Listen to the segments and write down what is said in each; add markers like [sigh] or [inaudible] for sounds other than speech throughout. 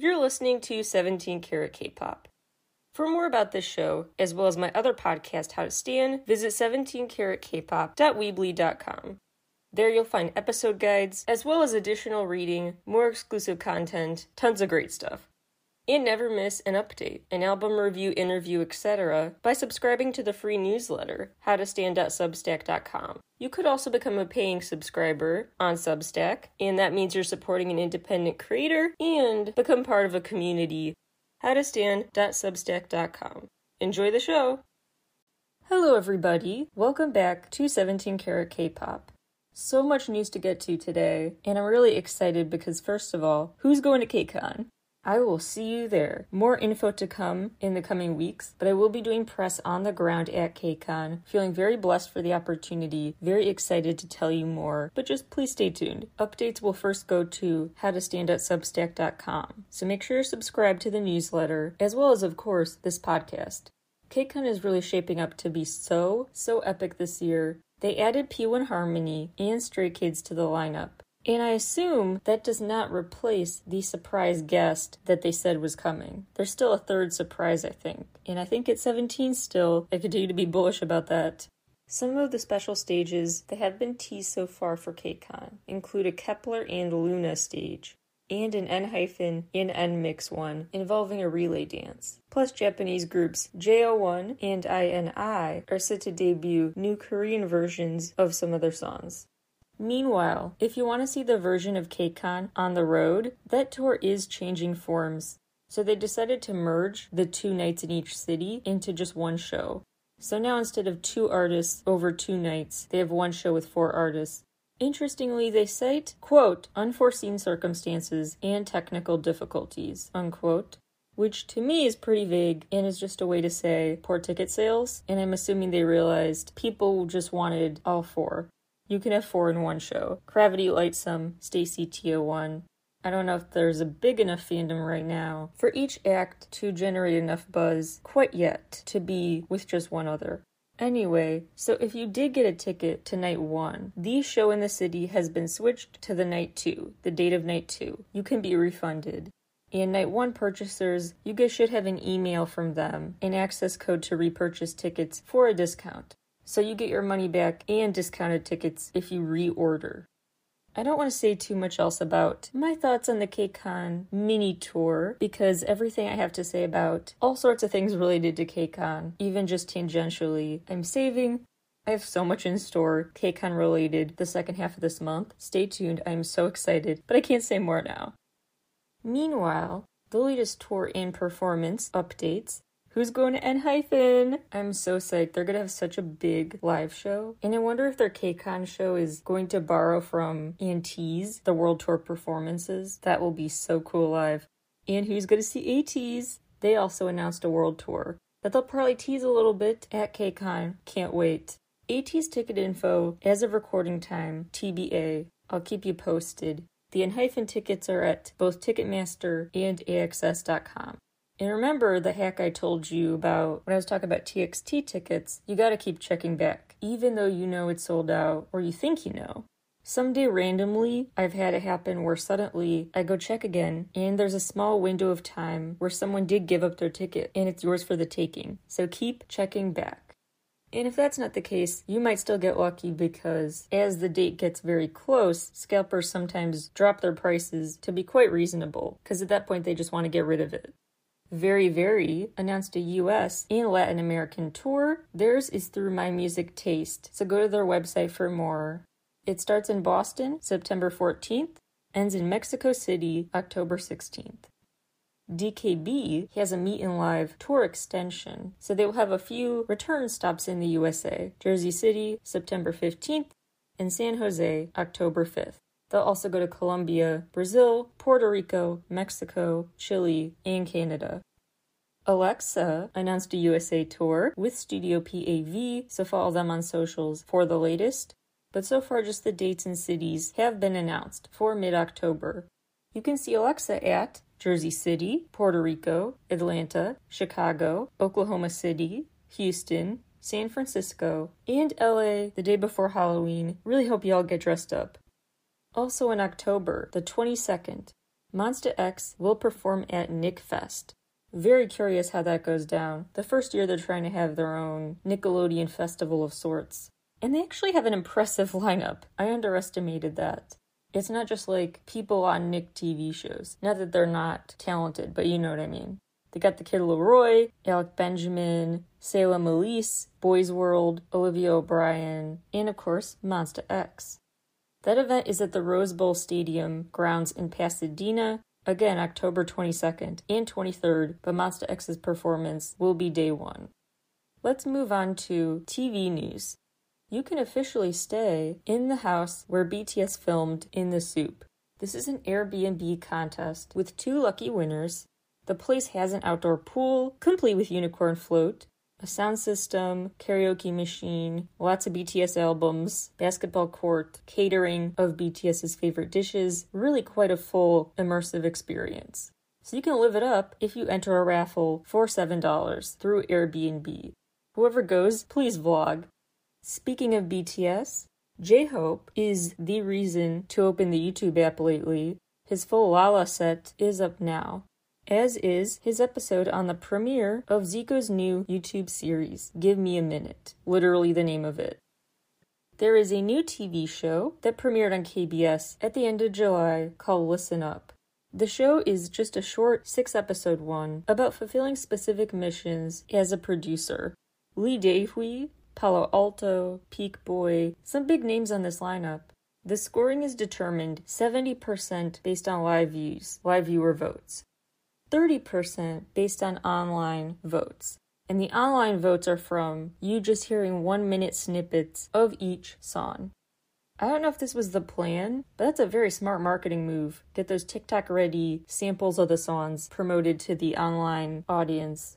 You're listening to 17 Karat K-Pop. For more about this show, as well as my other podcast, How to Stand, visit 17karatkpop.weebly.com. There you'll find episode guides, as well as additional reading, more exclusive content, tons of great stuff. And never miss an update, an album review, interview, etc. by subscribing to the free newsletter, howtostand.substack.com. You could also become a paying subscriber on Substack, and that means you're supporting an independent creator and become part of a community. howtostand.substack.com. Enjoy the show! Hello, everybody. Welcome back to 17 Karat K-Pop. So much news to get to today, and I'm really excited because, first of all, who's going to KCON? I will see you there. More info to come in the coming weeks, but I will be doing press on the ground at KCON. Feeling very blessed for the opportunity, very excited to tell you more, but just please stay tuned. Updates will first go to howtostand.substack.com, so make sure you're subscribed to the newsletter, as well as, of course, this podcast. KCON is really shaping up to be so, so epic this year. They added P1 Harmony and Stray Kids to the lineup. And I assume that does not replace the surprise guest that they said was coming. There's still a third surprise, I think. And I think at 17 still, I continue to be bullish about that. Some of the special stages that have been teased so far for KCON include a Kep1er and Luna stage, and an ENHYPEN in NMIXX one involving a relay dance. Plus, Japanese groups JO1 and INI are set to debut new Korean versions of some of their songs. Meanwhile, if you want to see the version of KCON on the road, that tour is changing forms. So they decided to merge the two nights in each city into just one show. So now instead of two artists over two nights, they have one show with four artists. Interestingly, they cite, quote, unforeseen circumstances and technical difficulties, unquote, which to me is pretty vague and is just a way to say poor ticket sales. And I'm assuming they realized people just wanted all four. You can have four in one show. CRAVITY LIGHTSUM, STAYC TO1. I don't know if there's a big enough fandom right now for each act to generate enough buzz quite yet to be with just one other. Anyway, so if you did get a ticket to night one, the show in the city has been switched to the night two, the date of night two. You can be refunded. And night one purchasers, you guys should have an email from them, an access code to repurchase tickets for a discount so you get your money back and discounted tickets if you reorder. I don't want to say too much else about my thoughts on the KCON mini tour because everything I have to say about all sorts of things related to KCON, even just tangentially, I'm saving. I have so much in store, KCON related, the second half of this month. Stay tuned, I'm so excited, but I can't say more now. Meanwhile, the latest tour and performance updates Who's going to ENHYPEN? I'm so psyched. They're gonna have such a big live show. And I wonder if their KCON show is going to borrow from ATEEZ, the world tour performances. That will be so cool live. And who's gonna see ATEEZ? They also announced a world tour that they'll probably tease a little bit at KCON. Can't wait. ATEEZ ticket info as of recording time, TBA. I'll keep you posted. The ENHYPEN tickets are at both Ticketmaster and AXS.com. And remember the hack I told you about when I was talking about TXT tickets, you gotta keep checking back, even though you know it's sold out or you think you know. Someday randomly, I've had it happen where suddenly I go check again and there's a small window of time where someone did give up their ticket and it's yours for the taking. So keep checking back. And if that's not the case, you might still get lucky because as the date gets very close, scalpers sometimes drop their prices to be quite reasonable because at that point they just want to get rid of it. VERIVERY announced a US and Latin American tour. Theirs is through My Music Taste, so go to their website for more. It starts in Boston, September 14th, ends in Mexico City, October 16th. DKB has a Meet and Live tour extension, so they will have a few return stops in the USA Jersey City, September 15th, and San Jose, October 5th. They'll also go to Colombia, Brazil, Puerto Rico, Mexico, Chile, and Canada. Alexa announced a USA tour with Studio PAV, so follow them on socials for the latest. But so far, just the dates and cities have been announced for mid October. You can see Alexa at Jersey City, Puerto Rico, Atlanta, Chicago, Oklahoma City, Houston, San Francisco, and LA the day before Halloween. Really hope y'all get dressed up. Also in October, the 22nd, Monsta X will perform at Nick Fest. Very curious how that goes down. The first year they're trying to have their own Nickelodeon festival of sorts. And they actually have an impressive [laughs] lineup. I underestimated that. It's not just like people on Nick TV shows. Not that they're not talented, but you know what I mean. They got the Kid LAROI, Alec Benjamin, Salem Ilese, Boys World, Olivia O'Brien, and of course, Monsta X. That event is at the Rose Bowl Stadium grounds in Pasadena, again October 22nd and 23rd, but Monsta X's performance will be day one. Let's move on to TV news. You can officially stay in the house where BTS filmed In the Soup. This is an Airbnb contest with two lucky winners the place has an outdoor pool, complete with unicorn float, a sound system, karaoke machine, lots of BTS albums, basketball court, catering of BTS's favorite dishes, really quite a full immersive experience. So you can live it up if you enter a raffle for $7 through Airbnb. Whoever goes, please vlog. Speaking of BTS, J Hope is the reason to open the YouTube app lately. His full Lolla set is up now as is his episode on the premiere of Zico's new YouTube series, Give Me a Minute, literally the name of it. There is a new TV show that premiered on KBS at the end of July called Listen Up. The show is just a short six episode one about fulfilling specific missions as a producer. Lee Dae-hwi, Palo Alto, Peak Boy, some big names on this lineup. The scoring is determined 70% based on live views, live viewer votes. 30% based on online votes. And the online votes are from you just hearing one minute snippets of each song. I don't know if this was the plan, but that's a very smart marketing move. Get those TikTok ready samples of the songs promoted to the online audience.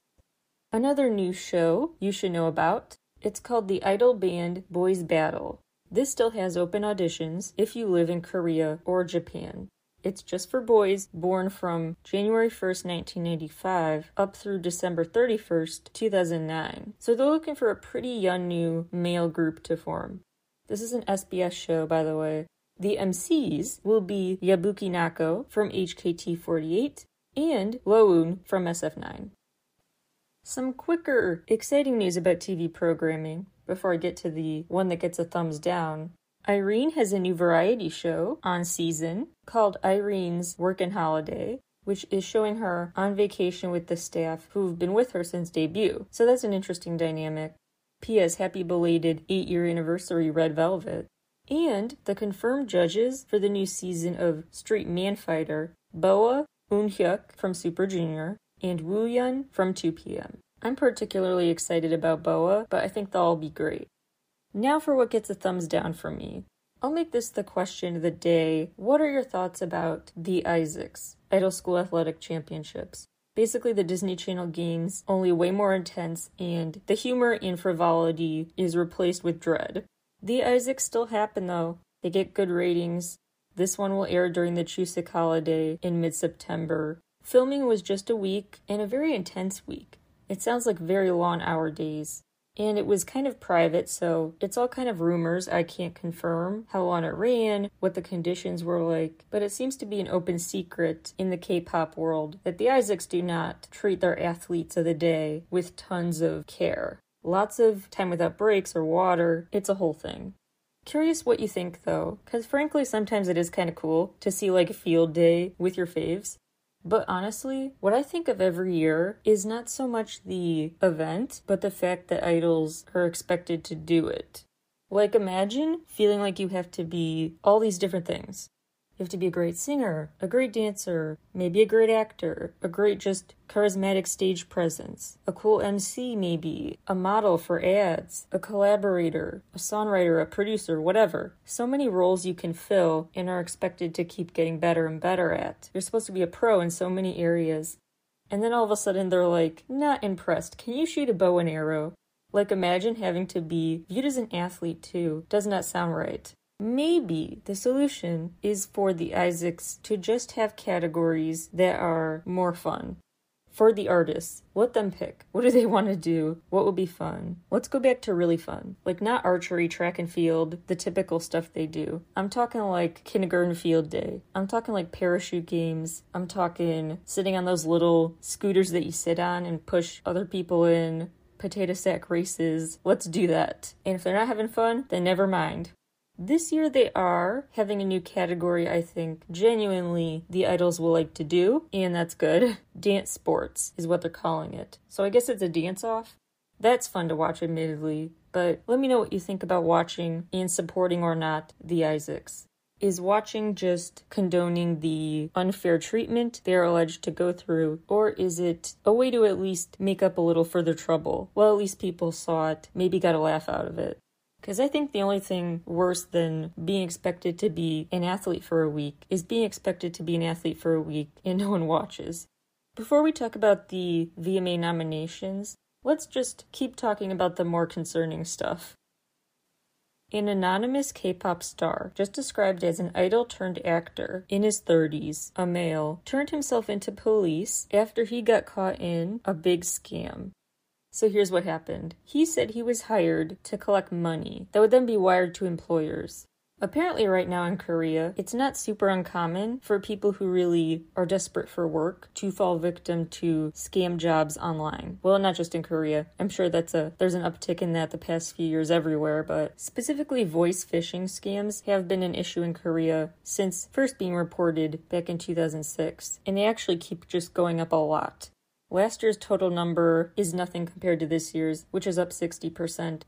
Another new show you should know about. It's called the Idol Band Boys Battle. This still has open auditions if you live in Korea or Japan. It's just for boys born from January 1st, 1995 up through December 31st, 2009. So they're looking for a pretty young new male group to form. This is an SBS show, by the way. The MCs will be Yabuki Nako from HKT48 and Rowoon from SF9. Some quicker, exciting news about TV programming before I get to the one that gets a thumbs down. Irene has a new variety show on season called Irene's Workin' Holiday, which is showing her on vacation with the staff who've been with her since debut. So that's an interesting dynamic. P.S. Happy belated 8 year anniversary, Red Velvet. And the confirmed judges for the new season of Street Man Fighter Boa Eunhyuk from Super Junior and Woohyun from 2PM. I'm particularly excited about Boa, but I think they'll all be great. Now for what gets a thumbs down for me. I'll make this the question of the day. What are your thoughts about the ISACs, Idol School Athletic Championships? Basically, the Disney Channel games, only way more intense, and the humor and frivolity is replaced with dread. The ISACs still happen though. They get good ratings. This one will air during the Chuseok holiday in mid September. Filming was just a week and a very intense week. It sounds like very long hour days. And it was kind of private, so it's all kind of rumors. I can't confirm how long it ran, what the conditions were like, but it seems to be an open secret in the K pop world that the ISACs do not treat their athletes of the day with tons of care. Lots of time without breaks or water, it's a whole thing. Curious what you think though, because frankly, sometimes it is kind of cool to see like a field day with your faves. But honestly, what I think of every year is not so much the event, but the fact that idols are expected to do it. Like, imagine feeling like you have to be all these different things you have to be a great singer, a great dancer, maybe a great actor, a great just charismatic stage presence, a cool MC, maybe, a model for ads, a collaborator, a songwriter, a producer, whatever. So many roles you can fill and are expected to keep getting better and better at. You're supposed to be a pro in so many areas. And then all of a sudden they're like, not impressed. Can you shoot a bow and arrow? Like, imagine having to be viewed as an athlete too. Does not sound right. Maybe the solution is for the ISACs to just have categories that are more fun. for the artists. Let them pick. What do they want to do? What will be fun? Let's go back to really fun. Like, not archery, track and field, the typical stuff they do. I'm talking like kindergarten field day. I'm talking like parachute games. I'm talking sitting on those little scooters that you sit on and push other people in. Potato sack races. Let's do that. And if they're not having fun, then never mind. This year they are having a new category, I think, genuinely the idols will like to do, and that's good. [laughs] Dance sports is what they're calling it. So I guess it's a dance off. That's fun to watch, admittedly, but let me know what you think about watching and supporting or not the ISACs. Is watching just condoning the unfair treatment they are alleged to go through, or is it a way to at least make up a little for their trouble? Well, at least people saw it, maybe got a laugh out of it. Because I think the only thing worse than being expected to be an athlete for a week is being expected to be an athlete for a week and no one watches. Before we talk about the VMA nominations, let's just keep talking about the more concerning stuff. An anonymous K pop star, just described as an idol turned actor in his 30s, a male, turned himself into police after he got caught in a big scam. So here's what happened. He said he was hired to collect money that would then be wired to employers. Apparently, right now in Korea, it's not super uncommon for people who really are desperate for work to fall victim to scam jobs online. Well, not just in Korea. I'm sure that's a there's an uptick in that the past few years everywhere, but specifically voice phishing scams have been an issue in Korea since first being reported back in 2006, and they actually keep just going up a lot. Last year's total number is nothing compared to this year's, which is up 60%.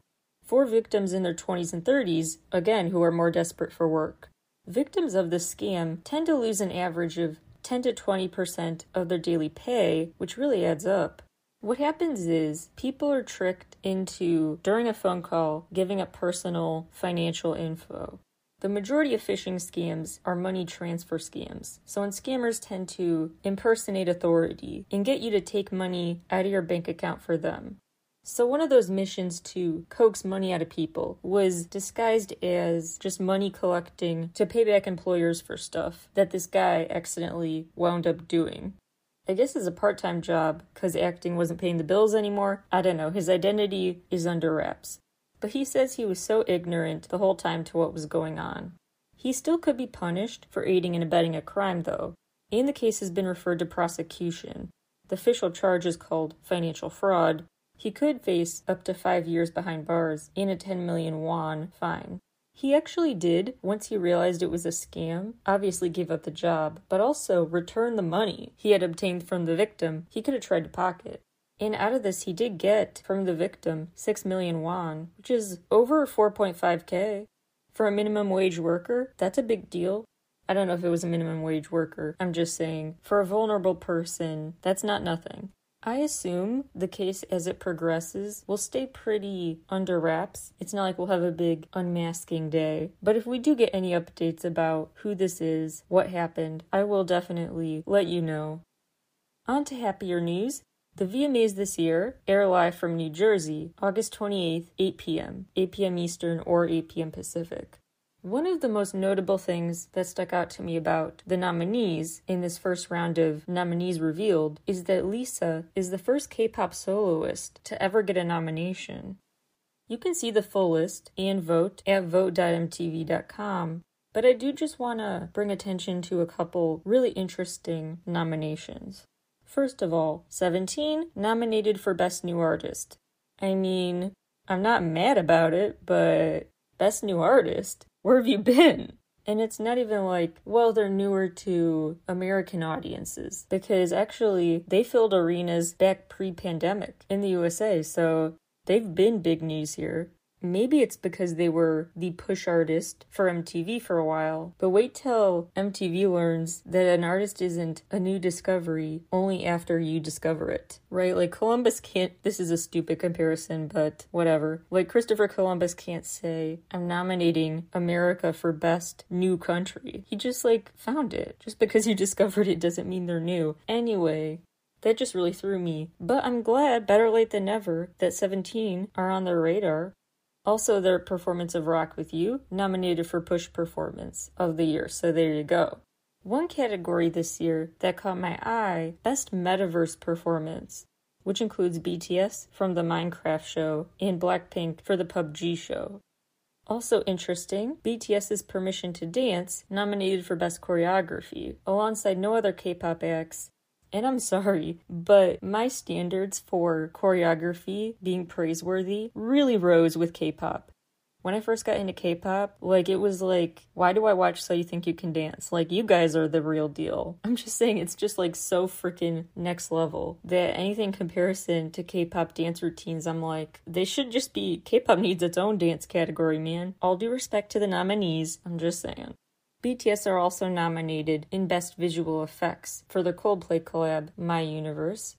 For victims in their 20s and 30s, again, who are more desperate for work. Victims of this scam tend to lose an average of 10 to 20% of their daily pay, which really adds up. What happens is people are tricked into, during a phone call, giving up personal financial info. The majority of phishing scams are money transfer scams. So, when scammers tend to impersonate authority and get you to take money out of your bank account for them. So, one of those missions to coax money out of people was disguised as just money collecting to pay back employers for stuff that this guy accidentally wound up doing. I guess it's a part time job because acting wasn't paying the bills anymore. I don't know. His identity is under wraps but he says he was so ignorant the whole time to what was going on. He still could be punished for aiding and abetting a crime, though, and the case has been referred to prosecution. The official charge is called financial fraud. He could face up to five years behind bars and a 10 million won fine. He actually did, once he realized it was a scam, obviously give up the job, but also return the money he had obtained from the victim he could have tried to pocket. And out of this, he did get from the victim 6 million won, which is over 4.5k. For a minimum wage worker, that's a big deal. I don't know if it was a minimum wage worker. I'm just saying, for a vulnerable person, that's not nothing. I assume the case as it progresses will stay pretty under wraps. It's not like we'll have a big unmasking day. But if we do get any updates about who this is, what happened, I will definitely let you know. On to happier news. The VMAs this year air live from New Jersey, August 28th, 8 p.m., 8 p.m. Eastern or 8 p.m. Pacific. One of the most notable things that stuck out to me about the nominees in this first round of nominees revealed is that Lisa is the first K pop soloist to ever get a nomination. You can see the full list and vote at vote.mtv.com, but I do just want to bring attention to a couple really interesting nominations. First of all, 17 nominated for Best New Artist. I mean, I'm not mad about it, but Best New Artist? Where have you been? And it's not even like, well, they're newer to American audiences because actually they filled arenas back pre pandemic in the USA, so they've been big news here. Maybe it's because they were the push artist for MTV for a while, but wait till MTV learns that an artist isn't a new discovery only after you discover it, right? Like Columbus can't, this is a stupid comparison, but whatever. Like Christopher Columbus can't say, I'm nominating America for best new country. He just like found it. Just because you [laughs] discovered it doesn't mean they're new. Anyway, that just really threw me. But I'm glad, better late than never, that 17 are on their radar. Also, their performance of Rock With You, nominated for Push Performance of the Year, so there you go. One category this year that caught my eye Best Metaverse Performance, which includes BTS from the Minecraft show and Blackpink for the PUBG show. Also interesting, BTS's Permission to Dance nominated for Best Choreography, alongside no other K pop acts. And I'm sorry, but my standards for choreography being praiseworthy really rose with K pop when I first got into K-pop, like it was like, why do I watch So You Think You Can Dance? Like you guys are the real deal. [laughs] I'm just saying it's just like so freaking next level that anything comparison to K-pop dance routines, I'm like, they should just be K-pop needs its own dance category, man. All due respect to the nominees, I'm just saying. BTS are also nominated in Best Visual Effects for their Coldplay collab, My Universe.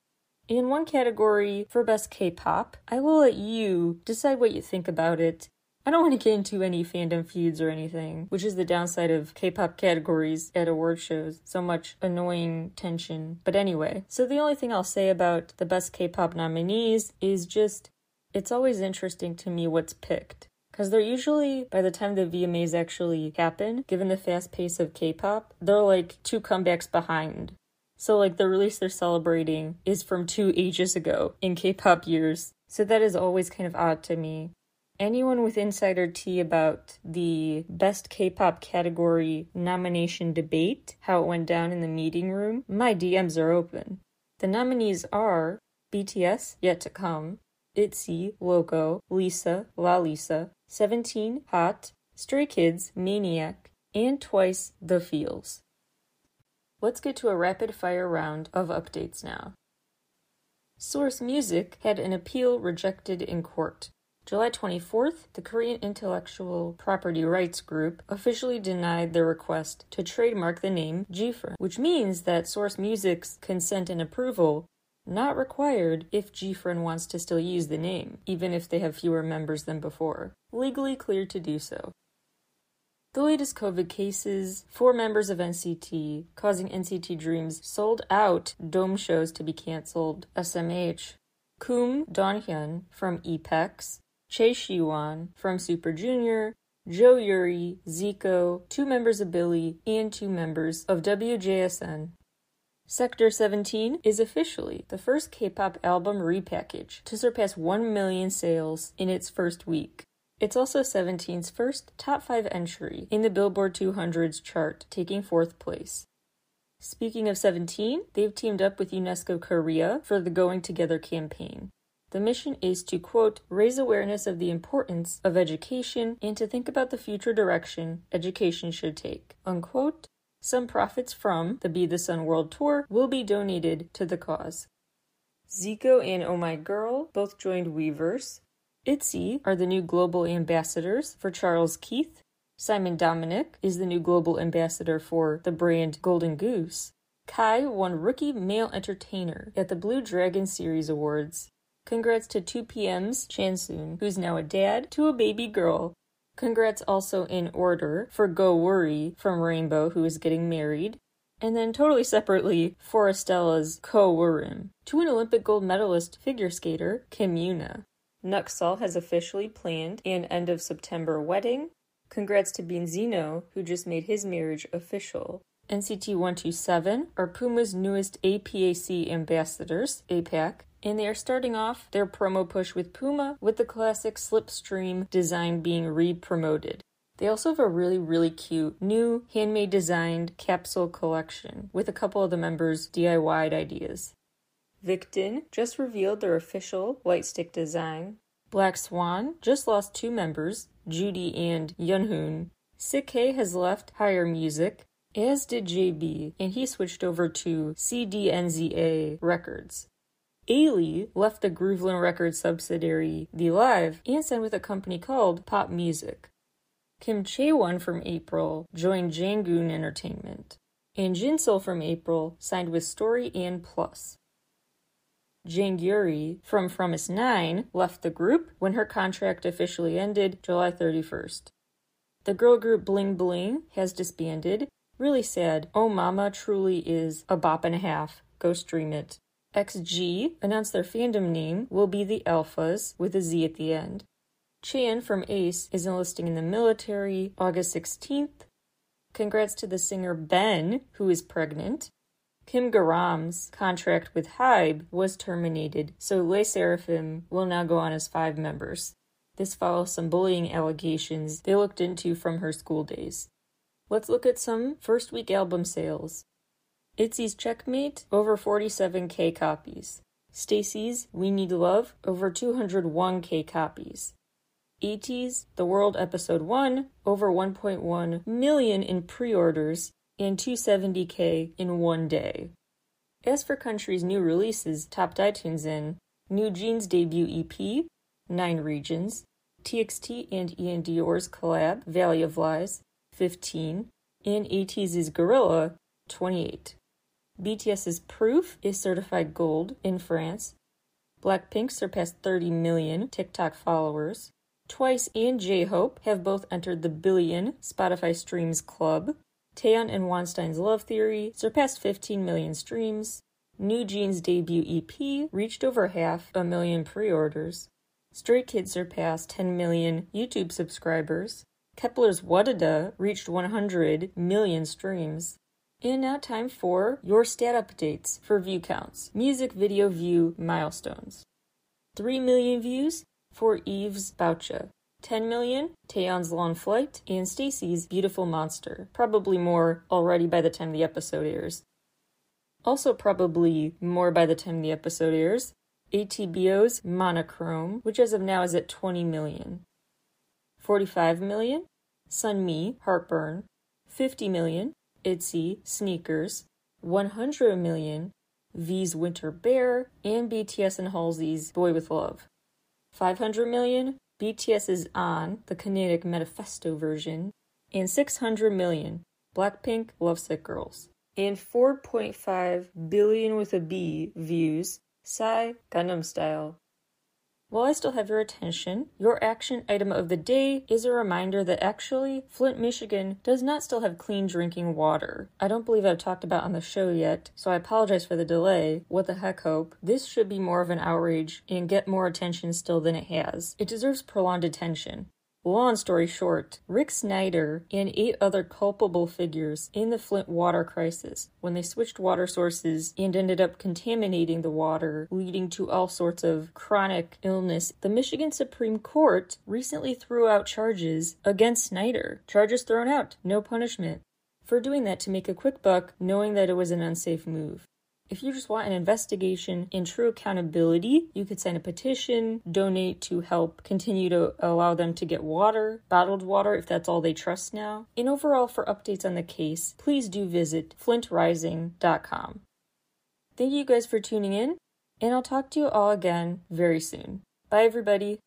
In one category for Best K pop, I will let you decide what you think about it I don't want to get into any fandom feuds or anything, which is the downside of K pop categories at award shows. So much annoying tension. But anyway, so the only thing I'll say about the best K pop nominees is just it's always interesting to me what's picked. Because they're usually, by the time the VMAs actually happen, given the fast pace of K pop, they're like two comebacks behind. So, like, the release they're celebrating is from two ages ago in K pop years. So, that is always kind of odd to me. Anyone with insider tea about the best K pop category nomination debate, how it went down in the meeting room, my DMs are open. The nominees are BTS, Yet to Come, ITZY, Loco, Lisa, Lalisa, 17, Hot, Stray Kids, Maniac, and twice The Feels. Let's get to a rapid fire round of updates now. Source Music had an appeal rejected in court. July 24th, the Korean Intellectual Property Rights Group officially denied their request to trademark the name GFriend, which means that Source Music's consent and approval not required if GFriend wants to still use the name, even if they have fewer members than before. Legally cleared to do so. The latest COVID cases, four members of NCT, causing NCT Dream's sold out dome shows to be cancelled, SMH. Kum Donghyun from EPEX, Chae Siwon from Super Junior, Jo Yuri, Zico, two members of Billlie, and two members of WJSN. Sector 17 is officially the first K pop album repackage to surpass 1 million sales in its first week. It's also 17's first top 5 entry in the Billboard 200's chart, taking fourth place. Speaking of 17, they've teamed up with UNESCO Korea for the Going Together campaign. The mission is to, quote, raise awareness of the importance of education and to think about the future direction education should take, unquote. Some profits from the Be the Sun World Tour will be donated to the cause. Zico and Oh My Girl both joined Weverse. ITZY are the new global ambassadors for Charles Keith. Simon Dominic is the new global ambassador for the brand Golden Goose. Kai won Rookie Male Entertainer at the Blue Dragon Series Awards. Congrats to 2PM's Chansung, who's now a dad to a baby girl. Congrats also in order for Go Worry from Rainbow, who is getting married. And then totally separately, Forestella's Ko Wurim, to an Olympic gold medalist figure skater, Kim Yuna. Nuxall has officially planned an end of September wedding. Congrats to Benzino, who just made his marriage official. NCT 127 are Puma's newest APAC ambassadors, APAC, and they are starting off their promo push with Puma with the classic Slipstream design being re promoted. They also have a really, really cute new handmade designed capsule collection with a couple of the members' DIYed ideas. Victon just revealed their official lightstick design. Black Swan just lost two members, Judy and Yunhoon. CKay has left Higher Music, as did JB, and he switched over to CDNZA Records. Ailee left the Grooveland Records subsidiary The Live and signed with a company called Pop Music. Kim Chaewon from April joined Jangoon Entertainment, and Jinsol from April signed with Story and Plus. Jang Gyuri from Fromis 9 left the group when her contract officially ended July 31st. The girl group Bling Bling has disbanded. Really sad. Oh Mama truly is a bop and a half. Go stream it. XG announced their fandom name will be the Alphas with a Z at the end. Chan from Ace is enlisting in the military August 16th. Congrats to the singer Ben, who is pregnant. Kim Garam's contract with Hybe was terminated, so LE SSERAFIM will now go on as five members. This follows some bullying allegations they looked into from her school days. Let's look at some first week album sales. Itzy's Checkmate, over 47k copies. STAYC's We Need Love, over 201k copies. ATEEZ The World Episode 1, over 1.1 million in pre orders, and 270k in one day. As for country's new releases topped iTunes in New Jeans debut EP, 9 regions, TXT and Iann Dior's collab, Valley of Lies, 15, and ATEEZ's Gorilla, 28. BTS's Proof is certified gold in France. Blackpink surpassed 30 million TikTok followers. Twice and J Hope have both entered the billion Spotify streams club. Taeyeon and Wonstein's Love Theory surpassed 15 million streams. New Jeans' debut EP reached over half a million pre orders. Stray Kids surpassed 10 million YouTube subscribers. Kep1er's Wadada reached 100 million streams. And now, time for your stat updates for view counts. Music video view milestones. 3 million views for Eve's Boucha. 10 million, Taeyeon's Long Flight, and STAYC's Beautiful Monster. Probably more already by the time the episode airs. Also, probably more by the time the episode airs, ATBO's Monochrome, which as of now is at 20 million. 45 million, Sunmi, Heartburn. 50 million, ITZY, Sneakers. 100 million, V's Winter Bear, and BTS and Halsey's Boy with Luv. 500 million, BTS is on the kinetic manifesto version, and 600 million Blackpink Lovesick Girls, and 4.5 billion with a B views Psy Gangnam Style. While I still have your attention, your action item of the day is a reminder that actually, Flint, Michigan does not still have clean drinking water. I don't believe I've talked about on the show yet, so I apologize for the delay. What the heck, Hope? This should be more of an outrage and get more attention still than it has. It deserves prolonged attention. Long story short, Rick Snyder and eight other culpable figures in the Flint water crisis when they switched water sources and ended up contaminating the water, leading to all sorts of chronic illness. The Michigan Supreme Court recently threw out charges against Snyder. Charges thrown out, no punishment. For doing that to make a quick buck, knowing that it was an unsafe move. If you just want an investigation and true accountability, you could sign a petition, donate to help continue to allow them to get water, bottled water if that's all they trust now. And overall, for updates on the case, please do visit flintrising.com. Thank you guys for tuning in, and I'll talk to you all again very soon. Bye, everybody.